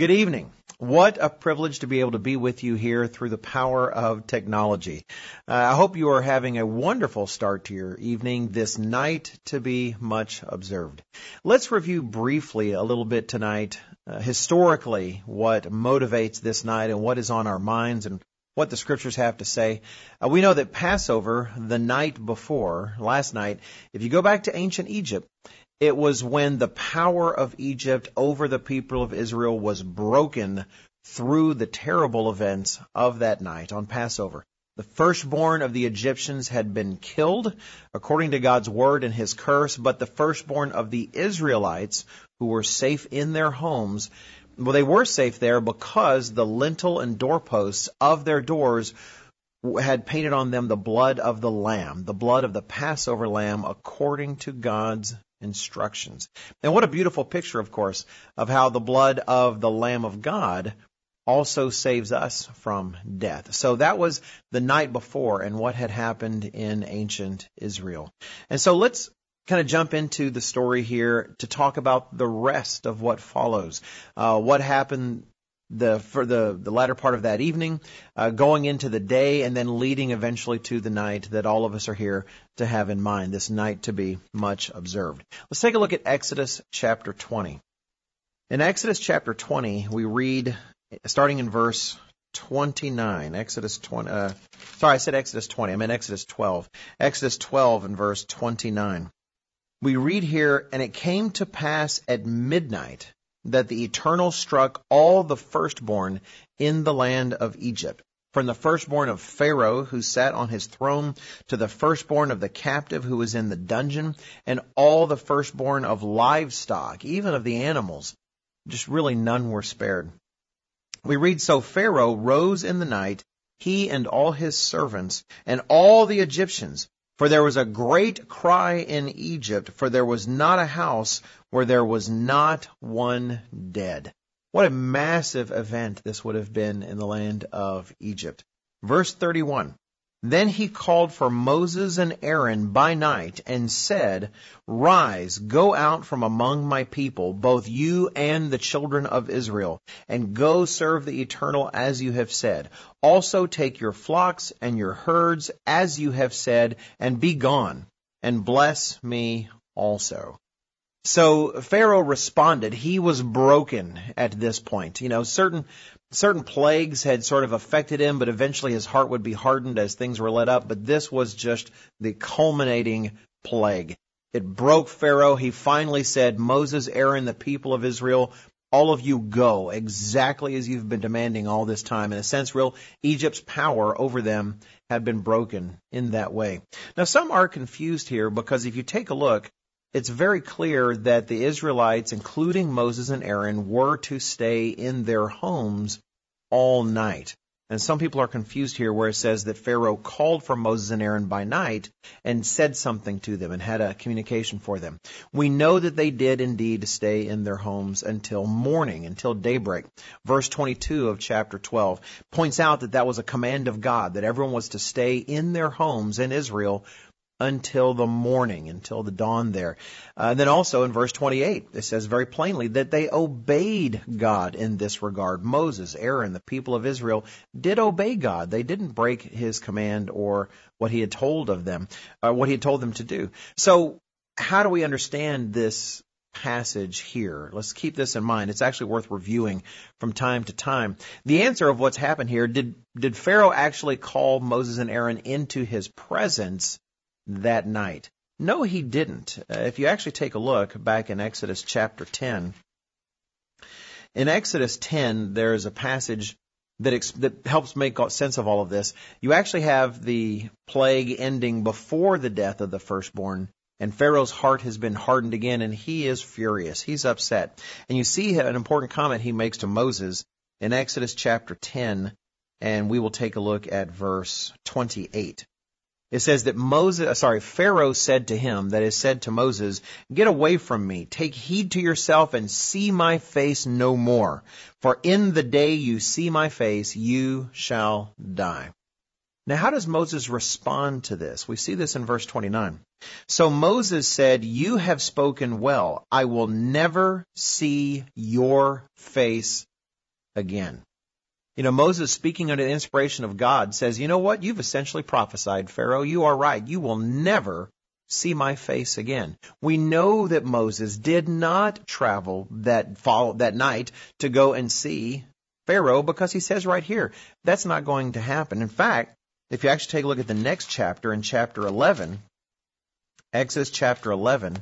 Good evening. What a privilege to be able to be with you here through the power of technology. Uh, I hope you are having a wonderful start to your evening, this night to be much observed. Let's review briefly a little bit tonight, uh, historically, what motivates this night and what is on our minds and what the scriptures have to say. Uh, we know that Passover, the night before, last night, if you go back to ancient Egypt, it was when the power of Egypt over the people of Israel was broken through the terrible events of that night on Passover. The firstborn of the Egyptians had been killed according to God's word and his curse, but the firstborn of the Israelites who were safe in their homes, well, they were safe there because the lintel and doorposts of their doors had painted on them the blood of the lamb, the blood of the Passover lamb according to God's instructions. And what a beautiful picture, of course, of how the blood of the Lamb of God also saves us from death. So that was the night before and what had happened in ancient Israel. And so let's kind of jump into the story here to talk about the rest of what follows. Uh, what happened the for the the latter part of that evening, uh, going into the day, and then leading eventually to the night that all of us are here to have in mind. This night to be much observed. Let's take a look at Exodus chapter 20. In Exodus chapter 20, we read starting in verse 29. Exodus 20. Uh, sorry, I said Exodus 20. I meant Exodus 12. Exodus 12 and verse 29. We read here, and it came to pass at midnight that the Eternal struck all the firstborn in the land of Egypt, from the firstborn of Pharaoh who sat on his throne to the firstborn of the captive who was in the dungeon, and all the firstborn of livestock, even of the animals. Just really none were spared. We read, So Pharaoh rose in the night, he and all his servants, and all the Egyptians, for there was a great cry in Egypt, for there was not a house where there was not one dead. What a massive event this would have been in the land of Egypt. Verse 31. Then he called for Moses and Aaron by night and said, Rise, go out from among my people, both you and the children of Israel, and go serve the Eternal as you have said. Also take your flocks and your herds as you have said, and be gone, and bless me also. So Pharaoh responded. He was broken at this point. You know, certain certain plagues had sort of affected him, but eventually his heart would be hardened as things were let up. But this was just the culminating plague. It broke Pharaoh. He finally said, Moses, Aaron, the people of Israel, all of you go exactly as you've been demanding all this time. In a sense, real Egypt's power over them had been broken in that way. Now, some are confused here because if you take a look, it's very clear that the Israelites, including Moses and Aaron, were to stay in their homes all night. And some people are confused here where it says that Pharaoh called for Moses and Aaron by night and said something to them and had a communication for them. We know that they did indeed stay in their homes until morning, until daybreak. Verse 22 of chapter 12 points out that that was a command of God, that everyone was to stay in their homes in Israel until the morning, until the dawn there. Uh, then also in verse 28, it says very plainly that they obeyed God in this regard. Moses, Aaron, the people of Israel did obey God. They didn't break his command or what he had told of them, uh, what he had told them to do. So how do we understand this passage here. Let's keep this in mind. It's actually worth reviewing from time to time. The answer of what's happened here, did, did Pharaoh actually call Moses and Aaron into his presence that night. No, he didn't. Uh, if you actually take a look back in Exodus chapter 10, in Exodus 10, there's a passage that, ex- that helps make sense of all of this. You actually have the plague ending before the death of the firstborn, and Pharaoh's heart has been hardened again, and he is furious. He's upset. And you see an important comment he makes to Moses in Exodus chapter 10, and we will take a look at verse 28. It says that Moses, uh, sorry, Pharaoh said to him, that is said to Moses, get away from me, take heed to yourself and see my face no more. For in the day you see my face, you shall die. Now, how does Moses respond to this? We see this in verse 29. So Moses said, You have spoken well. I will never see your face again. You know, Moses, speaking under the inspiration of God, says, You know what? You've essentially prophesied, Pharaoh. You are right. You will never see my face again. We know that Moses did not travel that fall, that night to go and see Pharaoh because he says right here, that's not going to happen. In fact, if you actually take a look at the next chapter in chapter 11, Exodus chapter 11,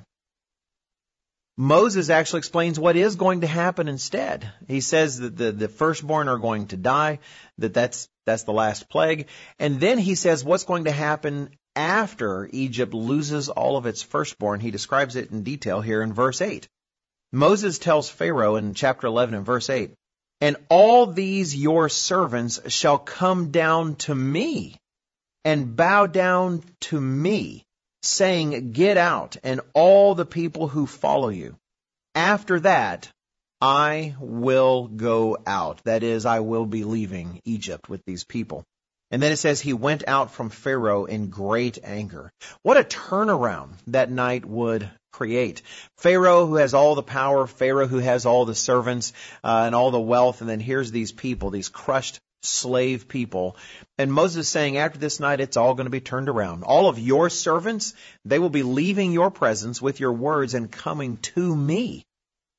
Moses actually explains what is going to happen instead. He says that the, the firstborn are going to die, that that's, that's the last plague. And then he says what's going to happen after Egypt loses all of its firstborn. He describes it in detail here in verse 8. Moses tells Pharaoh in chapter 11 and verse 8, And all these your servants shall come down to me and bow down to me saying, Get out, and all the people who follow you. After that, I will go out. That is, I will be leaving Egypt with these people. And then it says he went out from Pharaoh in great anger. What a turnaround that night would create. Pharaoh who has all the power, Pharaoh who has all the servants uh, and all the wealth, and then here's these people, these crushed slave people. And Moses is saying, after this night, it's all going to be turned around. All of your servants, they will be leaving your presence with your words and coming to me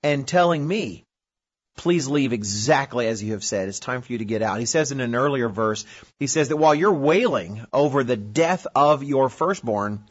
and telling me, please leave exactly as you have said. It's time for you to get out. He says in an earlier verse, he says that while you're wailing over the death of your firstborn,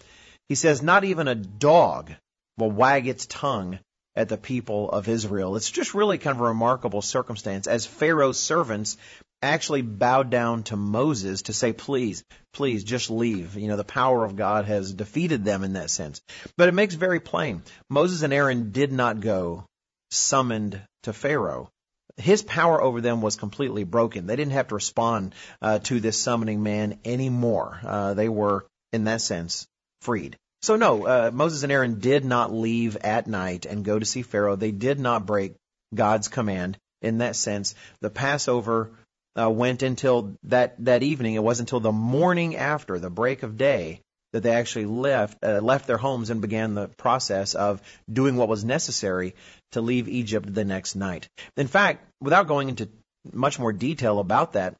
he says, not even a dog will wag its tongue at the people of Israel. It's just really kind of a remarkable circumstance as Pharaoh's servants actually bowed down to Moses to say, please, please just leave. You know, the power of God has defeated them in that sense. But it makes very plain. Moses and Aaron did not go summoned to Pharaoh. His power over them was completely broken. They didn't have to respond uh, to this summoning man anymore. Uh, they were, in that sense, freed. So no, uh, Moses and Aaron did not leave at night and go to see Pharaoh. They did not break God's command in that sense. The Passover uh, went until that that evening. It wasn't until the morning after the break of day that they actually left uh, left their homes and began the process of doing what was necessary to leave Egypt the next night. In fact, without going into much more detail about that,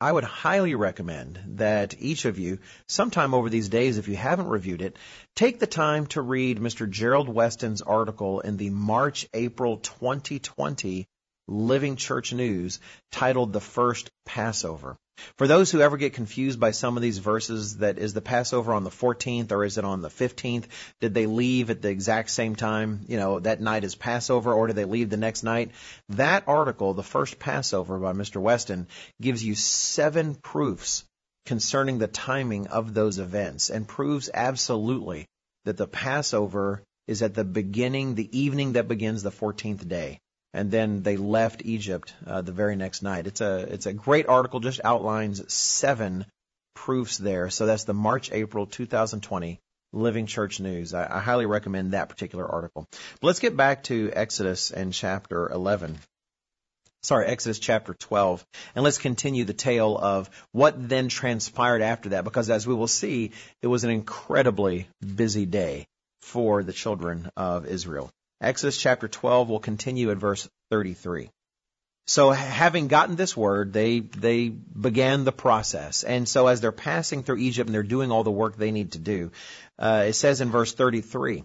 I would highly recommend that each of you, sometime over these days, if you haven't reviewed it, take the time to read Mr. Gerald Weston's article in the March April 2020 Living Church News titled The First Passover. For those who ever get confused by some of these verses, that is the Passover on the 14th or is it on the 15th? Did they leave at the exact same time, you know, that night is Passover or did they leave the next night? That article, The First Passover by Mr. Weston, gives you seven proofs concerning the timing of those events and proves absolutely that the Passover is at the beginning, the evening that begins the 14th day and then they left Egypt uh, the very next night. It's a it's a great article. Just outlines seven proofs there. So that's the March April 2020 Living Church News. I, I highly recommend that particular article. But let's get back to Exodus and chapter 11 sorry, Exodus chapter 12. And let's continue the tale of what then transpired after that, because as we will see, it was an incredibly busy day for the children of Israel. Exodus chapter 12 will continue at verse 33. So having gotten this word, they, they began the process. And so as they're passing through Egypt and they're doing all the work they need to do, uh, it says in verse 33,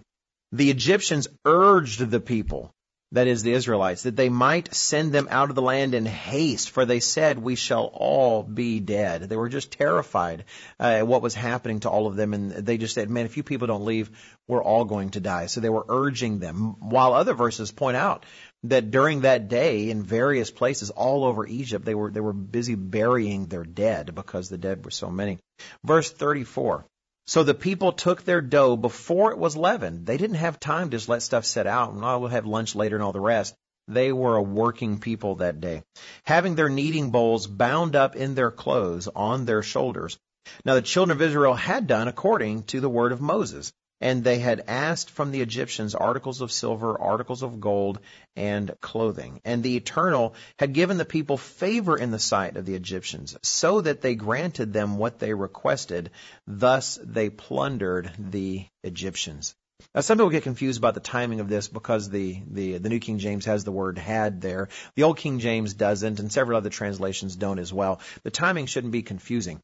the Egyptians urged the people that is the Israelites, that they might send them out of the land in haste, for they said, we shall all be dead. They were just terrified uh, at what was happening to all of them, and they just said, man, if you people don't leave, we're all going to die. So they were urging them, while other verses point out that during that day, in various places all over Egypt, they were, they were busy burying their dead because the dead were so many. Verse 34. So the people took their dough before it was leavened. They didn't have time to just let stuff set out and oh, we'll have lunch later and all the rest. They were a working people that day, having their kneading bowls bound up in their clothes on their shoulders. Now the children of Israel had done according to the word of Moses and they had asked from the Egyptians articles of silver, articles of gold, and clothing. And the Eternal had given the people favor in the sight of the Egyptians, so that they granted them what they requested. Thus they plundered the Egyptians. Now, some people get confused about the timing of this because the, the, the New King James has the word had there. The Old King James doesn't, and several other translations don't as well. The timing shouldn't be confusing.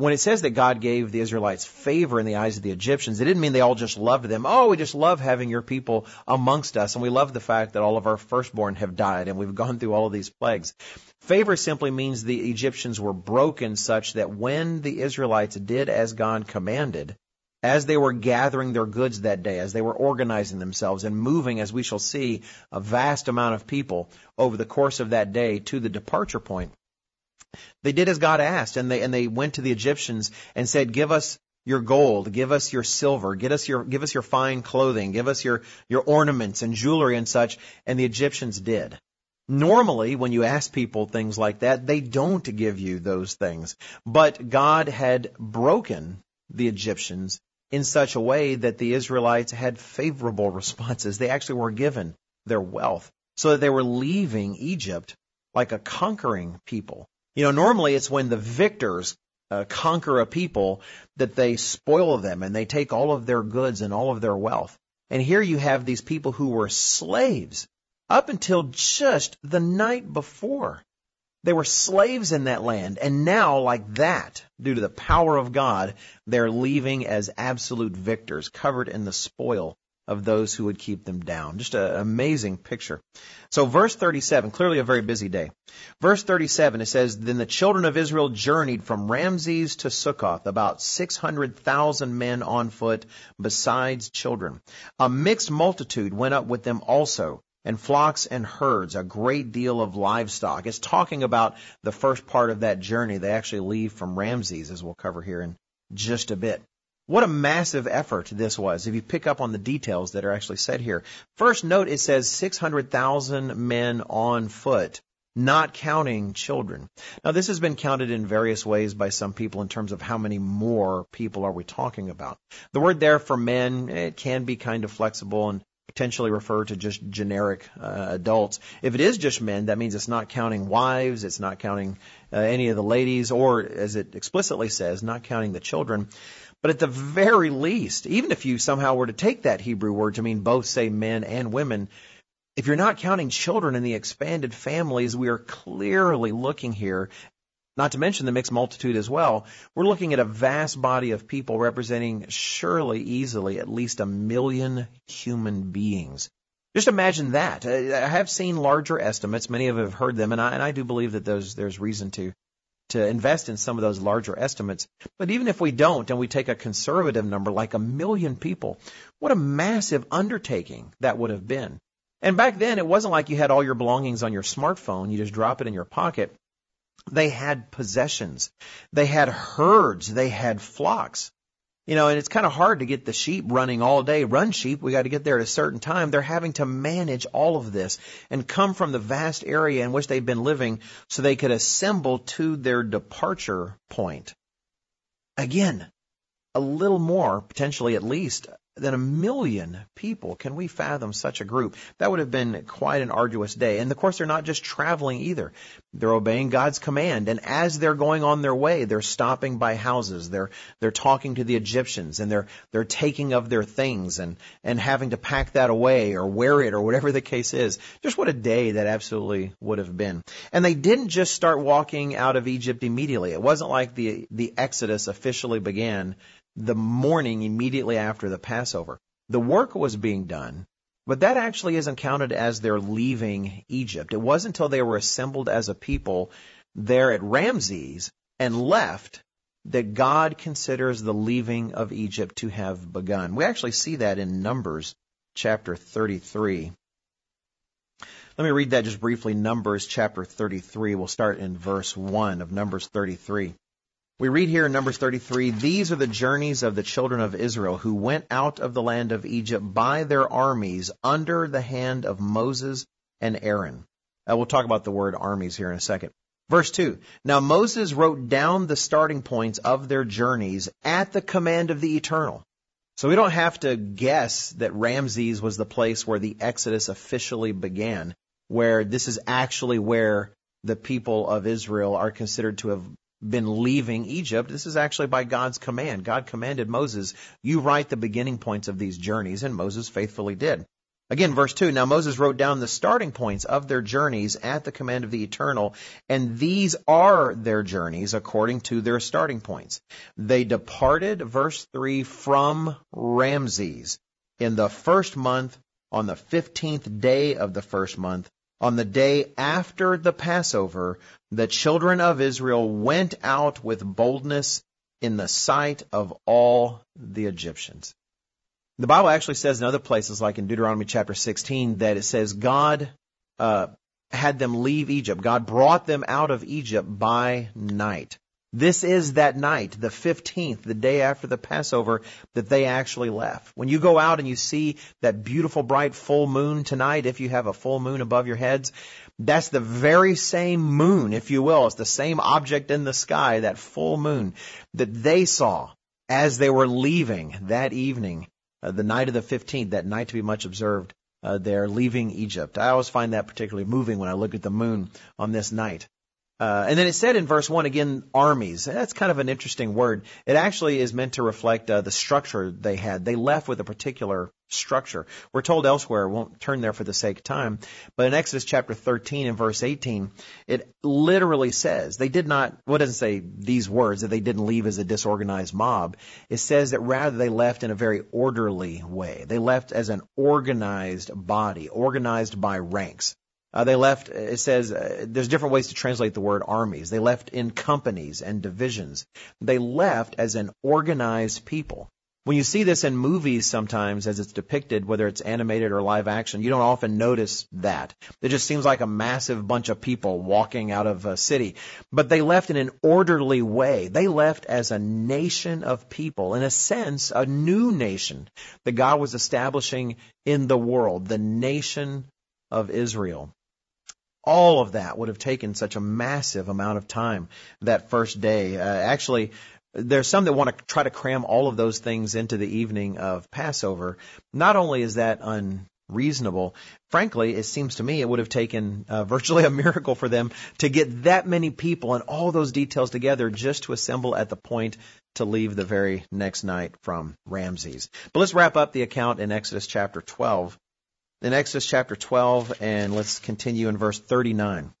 When it says that God gave the Israelites favor in the eyes of the Egyptians, it didn't mean they all just loved them. Oh, we just love having your people amongst us, and we love the fact that all of our firstborn have died, and we've gone through all of these plagues. Favor simply means the Egyptians were broken such that when the Israelites did as God commanded, as they were gathering their goods that day, as they were organizing themselves and moving, as we shall see, a vast amount of people over the course of that day to the departure point, they did as God asked, and they and they went to the Egyptians and said, "Give us your gold, give us your silver, give us your give us your fine clothing, give us your your ornaments and jewelry and such." And the Egyptians did. Normally, when you ask people things like that, they don't give you those things. But God had broken the Egyptians in such a way that the Israelites had favorable responses. They actually were given their wealth so that they were leaving Egypt like a conquering people. You know, normally it's when the victors uh, conquer a people that they spoil them and they take all of their goods and all of their wealth. And here you have these people who were slaves up until just the night before. They were slaves in that land, and now, like that, due to the power of God, they're leaving as absolute victors, covered in the spoil of those who would keep them down. Just an amazing picture. So verse 37, clearly a very busy day. Verse 37, it says, Then the children of Israel journeyed from Ramses to Succoth, about 600,000 men on foot, besides children. A mixed multitude went up with them also and flocks and herds, a great deal of livestock. It's talking about the first part of that journey. They actually leave from Ramses, as we'll cover here in just a bit. What a massive effort this was if you pick up on the details that are actually said here. First note it says 600,000 men on foot, not counting children. Now this has been counted in various ways by some people in terms of how many more people are we talking about. The word there for men, it can be kind of flexible and potentially refer to just generic uh, adults. If it is just men, that means it's not counting wives, it's not counting uh, any of the ladies, or as it explicitly says, not counting the children. But at the very least, even if you somehow were to take that Hebrew word to mean both, say, men and women, if you're not counting children in the expanded families, we are clearly looking here not to mention the mixed multitude as well, we're looking at a vast body of people representing surely easily at least a million human beings. Just imagine that. I have seen larger estimates. Many of you have heard them, and I, and I do believe that those, there's reason to to invest in some of those larger estimates. But even if we don't and we take a conservative number like a million people, what a massive undertaking that would have been. And back then, it wasn't like you had all your belongings on your smartphone. You just drop it in your pocket. They had possessions. They had herds. They had flocks. You know, and it's kind of hard to get the sheep running all day. Run sheep, we got to get there at a certain time. They're having to manage all of this and come from the vast area in which they've been living so they could assemble to their departure point. Again, a little more, potentially at least, than a million people. Can we fathom such a group? That would have been quite an arduous day. And of course, they're not just traveling either. They're obeying God's command. And as they're going on their way, they're stopping by houses. They're, they're talking to the Egyptians and they're, they're taking of their things and, and having to pack that away or wear it or whatever the case is. Just what a day that absolutely would have been. And they didn't just start walking out of Egypt immediately. It wasn't like the, the Exodus officially began the morning immediately after the Passover. The work was being done, but that actually isn't counted as their leaving Egypt. It wasn't until they were assembled as a people there at Ramses and left that God considers the leaving of Egypt to have begun. We actually see that in Numbers chapter 33. Let me read that just briefly. Numbers chapter 33. We'll start in verse 1 of Numbers 33. We read here in Numbers 33, these are the journeys of the children of Israel who went out of the land of Egypt by their armies under the hand of Moses and Aaron. Uh, we'll talk about the word armies here in a second. Verse 2. Now Moses wrote down the starting points of their journeys at the command of the Eternal. So we don't have to guess that Ramses was the place where the Exodus officially began, where this is actually where the people of Israel are considered to have been leaving Egypt. This is actually by God's command. God commanded Moses, you write the beginning points of these journeys, and Moses faithfully did. Again, verse 2. Now Moses wrote down the starting points of their journeys at the command of the Eternal, and these are their journeys according to their starting points. They departed, verse 3, from Ramses in the first month on the 15th day of the first month. On the day after the Passover, the children of Israel went out with boldness in the sight of all the Egyptians. The Bible actually says in other places, like in Deuteronomy chapter 16, that it says God uh, had them leave Egypt. God brought them out of Egypt by night. This is that night, the 15th, the day after the Passover, that they actually left. When you go out and you see that beautiful bright full moon tonight, if you have a full moon above your heads, that's the very same moon, if you will. It's the same object in the sky, that full moon, that they saw as they were leaving that evening uh, the night of the 15th, that night to be much observed, uh, they're leaving Egypt. I always find that particularly moving when I look at the moon on this night. Uh, and then it said in verse 1 again, armies. That's kind of an interesting word. It actually is meant to reflect uh, the structure they had. They left with a particular structure. We're told elsewhere, won't turn there for the sake of time, but in Exodus chapter 13 and verse 18, it literally says, they did not, well, doesn't say these words, that they didn't leave as a disorganized mob. It says that rather they left in a very orderly way. They left as an organized body, organized by ranks. Uh, they left, it says, uh, there's different ways to translate the word armies. They left in companies and divisions. They left as an organized people. When you see this in movies sometimes as it's depicted, whether it's animated or live action, you don't often notice that. It just seems like a massive bunch of people walking out of a city. But they left in an orderly way. They left as a nation of people, in a sense, a new nation that God was establishing in the world, the nation of Israel all of that would have taken such a massive amount of time that first day. Uh, actually, there's some that want to try to cram all of those things into the evening of Passover. Not only is that unreasonable, frankly, it seems to me it would have taken uh, virtually a miracle for them to get that many people and all those details together just to assemble at the point to leave the very next night from Ramses. But let's wrap up the account in Exodus chapter 12 in Exodus chapter 12, and let's continue in verse 39.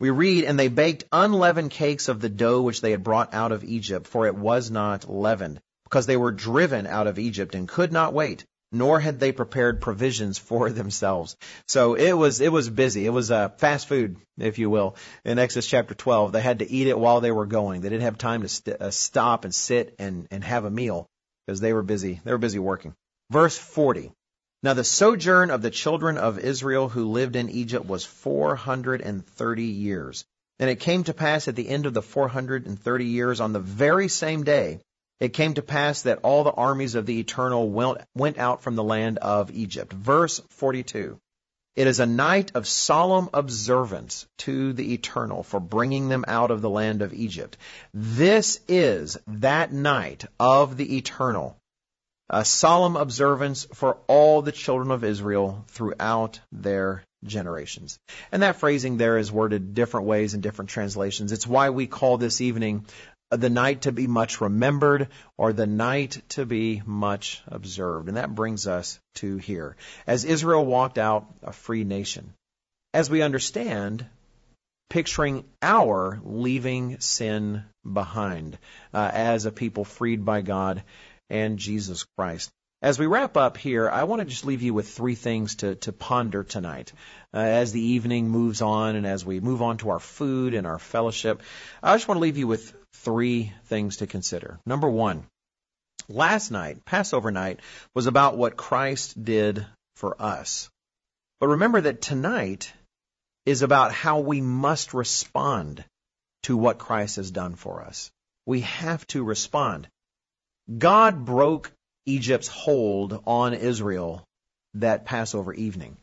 We read, And they baked unleavened cakes of the dough which they had brought out of Egypt, for it was not leavened, because they were driven out of Egypt and could not wait, nor had they prepared provisions for themselves. So it was, it was busy. It was uh, fast food, if you will, in Exodus chapter 12. They had to eat it while they were going. They didn't have time to st- uh, stop and sit and, and have a meal because they were busy. They were busy working. Verse 40. Now the sojourn of the children of Israel who lived in Egypt was 430 years. And it came to pass at the end of the 430 years on the very same day, it came to pass that all the armies of the Eternal went, out from the land of Egypt. Verse 42. It is a night of solemn observance to the Eternal for bringing them out of the land of Egypt. This is that night of the Eternal a solemn observance for all the children of Israel throughout their generations. And that phrasing there is worded different ways in different translations. It's why we call this evening the night to be much remembered or the night to be much observed. And that brings us to here. As Israel walked out a free nation, as we understand, picturing our leaving sin behind uh, as a people freed by God and Jesus Christ. As we wrap up here, I want to just leave you with three things to, to ponder tonight. Uh, as the evening moves on and as we move on to our food and our fellowship, I just want to leave you with three things to consider. Number one, last night, Passover night, was about what Christ did for us. But remember that tonight is about how we must respond to what Christ has done for us. We have to respond. God broke Egypt's hold on Israel that Passover evening.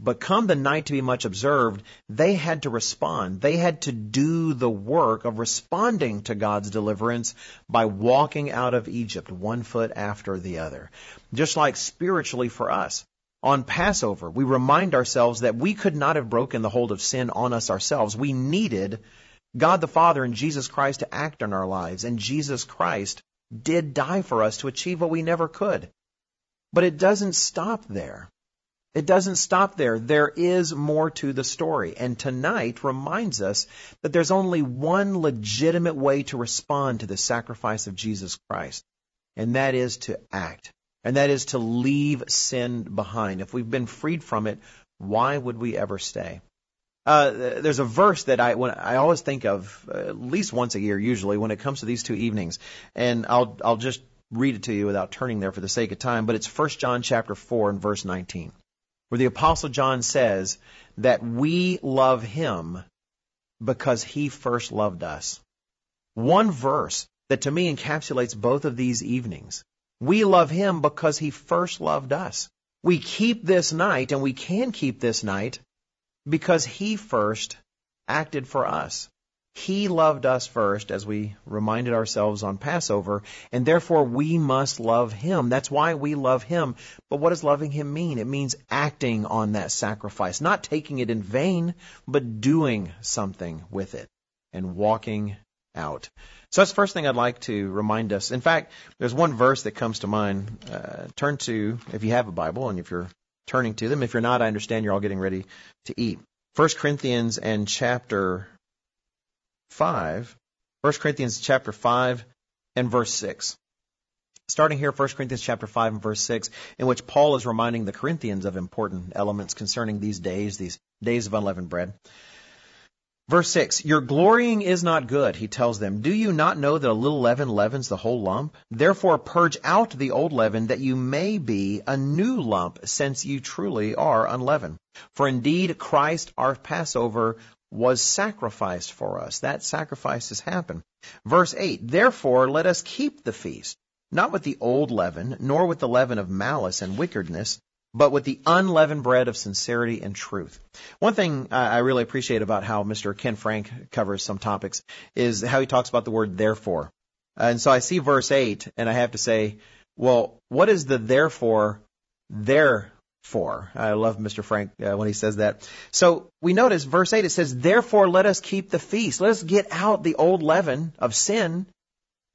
But come the night to be much observed, they had to respond. They had to do the work of responding to God's deliverance by walking out of Egypt one foot after the other. Just like spiritually for us. On Passover, we remind ourselves that we could not have broken the hold of sin on us ourselves. We needed God the Father and Jesus Christ to act in our lives, and Jesus Christ did die for us to achieve what we never could. But it doesn't stop there. It doesn't stop there. There is more to the story. And tonight reminds us that there's only one legitimate way to respond to the sacrifice of Jesus Christ, and that is to act. And that is to leave sin behind. If we've been freed from it, why would we ever stay? Uh, there's a verse that I when I always think of uh, at least once a year, usually when it comes to these two evenings, and I'll I'll just read it to you without turning there for the sake of time. But it's 1 John chapter four and verse 19, where the apostle John says that we love him because he first loved us. One verse that to me encapsulates both of these evenings. We love him because he first loved us. We keep this night, and we can keep this night because he first acted for us. He loved us first, as we reminded ourselves on Passover, and therefore we must love him. That's why we love him. But what does loving him mean? It means acting on that sacrifice, not taking it in vain, but doing something with it and walking out. So that's the first thing I'd like to remind us. In fact, there's one verse that comes to mind. Uh, turn to, if you have a Bible, and if you're turning to them. If you're not, I understand you're all getting ready to eat. 1 Corinthians and chapter 5. 1 Corinthians chapter 5 and verse 6. Starting here, 1 Corinthians chapter 5 and verse 6, in which Paul is reminding the Corinthians of important elements concerning these days, these days of unleavened bread. Verse 6, Your glorying is not good, he tells them. Do you not know that a little leaven leavens the whole lump? Therefore purge out the old leaven, that you may be a new lump, since you truly are unleavened. For indeed Christ our Passover was sacrificed for us. That sacrifice has happened. Verse 8, Therefore let us keep the feast, not with the old leaven, nor with the leaven of malice and wickedness, but with the unleavened bread of sincerity and truth. One thing I really appreciate about how Mr. Ken Frank covers some topics is how he talks about the word therefore. And so I see verse 8 and I have to say, well, what is the therefore there for? I love Mr. Frank uh, when he says that. So we notice verse 8 it says, therefore let us keep the feast. Let us get out the old leaven of sin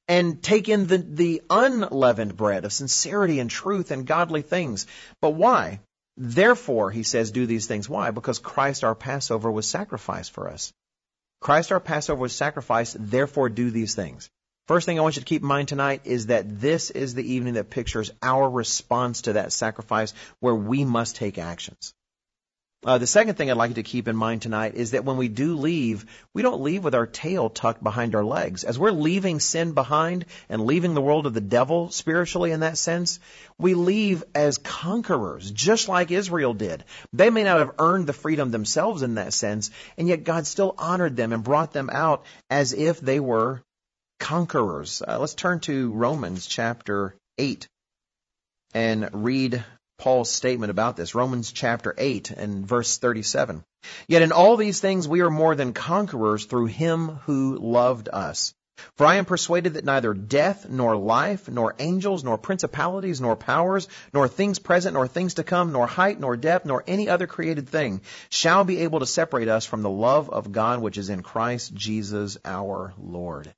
and take in the, the unleavened bread of sincerity and truth and godly things. But why? Therefore, he says, do these things. Why? Because Christ our Passover was sacrificed for us. Christ our Passover was sacrificed, therefore do these things. First thing I want you to keep in mind tonight is that this is the evening that pictures our response to that sacrifice where we must take actions. Uh, the second thing I'd like you to keep in mind tonight is that when we do leave, we don't leave with our tail tucked behind our legs. As we're leaving sin behind and leaving the world of the devil spiritually in that sense, we leave as conquerors, just like Israel did. They may not have earned the freedom themselves in that sense, and yet God still honored them and brought them out as if they were conquerors. Uh, let's turn to Romans chapter 8 and read Paul's statement about this. Romans chapter 8 and verse 37. Yet in all these things we are more than conquerors through him who loved us. For I am persuaded that neither death, nor life, nor angels, nor principalities, nor powers, nor things present, nor things to come, nor height, nor depth, nor any other created thing shall be able to separate us from the love of God which is in Christ Jesus our Lord.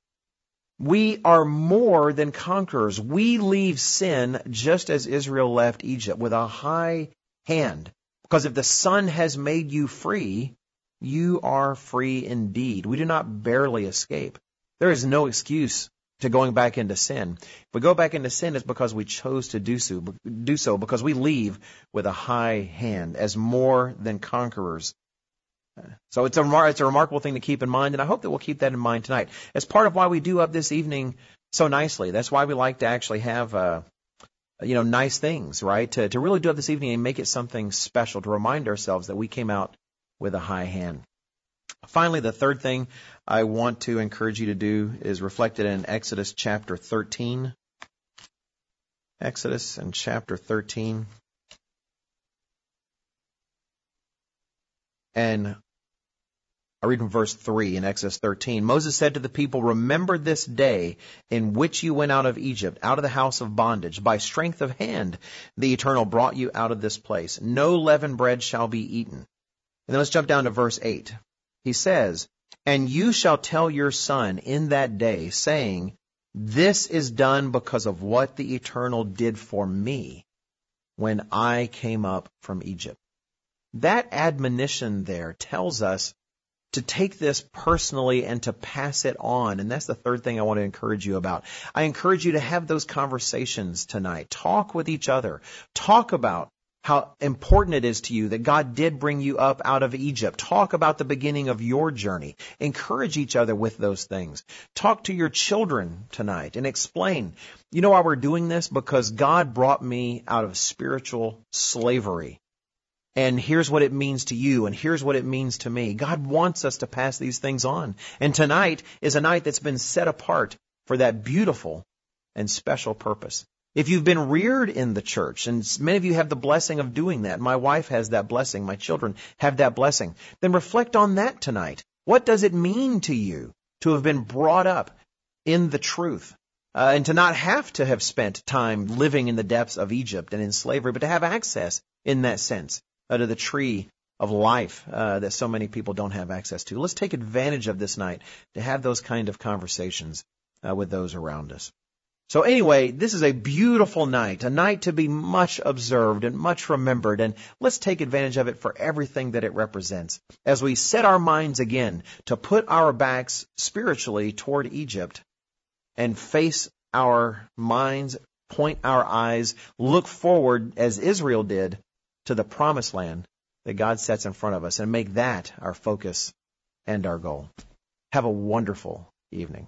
We are more than conquerors. We leave sin just as Israel left Egypt with a high hand. Because if the Son has made you free, you are free indeed. We do not barely escape. There is no excuse to going back into sin. If we go back into sin, it's because we chose to do so, do so because we leave with a high hand as more than conquerors so it's a, it's a remarkable thing to keep in mind, and I hope that we'll keep that in mind tonight. As part of why we do up this evening so nicely. That's why we like to actually have, uh, you know, nice things, right? To, to really do up this evening and make it something special, to remind ourselves that we came out with a high hand. Finally, the third thing I want to encourage you to do is reflected in Exodus chapter 13. Exodus and chapter 13. And I read from verse 3 in Exodus 13. Moses said to the people, Remember this day in which you went out of Egypt, out of the house of bondage. By strength of hand, the Eternal brought you out of this place. No leavened bread shall be eaten. And then let's jump down to verse 8. He says, And you shall tell your son in that day, saying, This is done because of what the Eternal did for me when I came up from Egypt. That admonition there tells us to take this personally and to pass it on. And that's the third thing I want to encourage you about. I encourage you to have those conversations tonight. Talk with each other. Talk about how important it is to you that God did bring you up out of Egypt. Talk about the beginning of your journey. Encourage each other with those things. Talk to your children tonight and explain. You know why we're doing this? Because God brought me out of spiritual slavery and here's what it means to you, and here's what it means to me. God wants us to pass these things on. And tonight is a night that's been set apart for that beautiful and special purpose. If you've been reared in the church, and many of you have the blessing of doing that, my wife has that blessing, my children have that blessing, then reflect on that tonight. What does it mean to you to have been brought up in the truth? Uh, and to not have to have spent time living in the depths of Egypt and in slavery, but to have access in that sense uh, the tree of life uh, that so many people don't have access to. Let's take advantage of this night to have those kind of conversations uh, with those around us. So anyway, this is a beautiful night, a night to be much observed and much remembered, and let's take advantage of it for everything that it represents. As we set our minds again to put our backs spiritually toward Egypt and face our minds, point our eyes, look forward as Israel did to the promised land that God sets in front of us and make that our focus and our goal. Have a wonderful evening.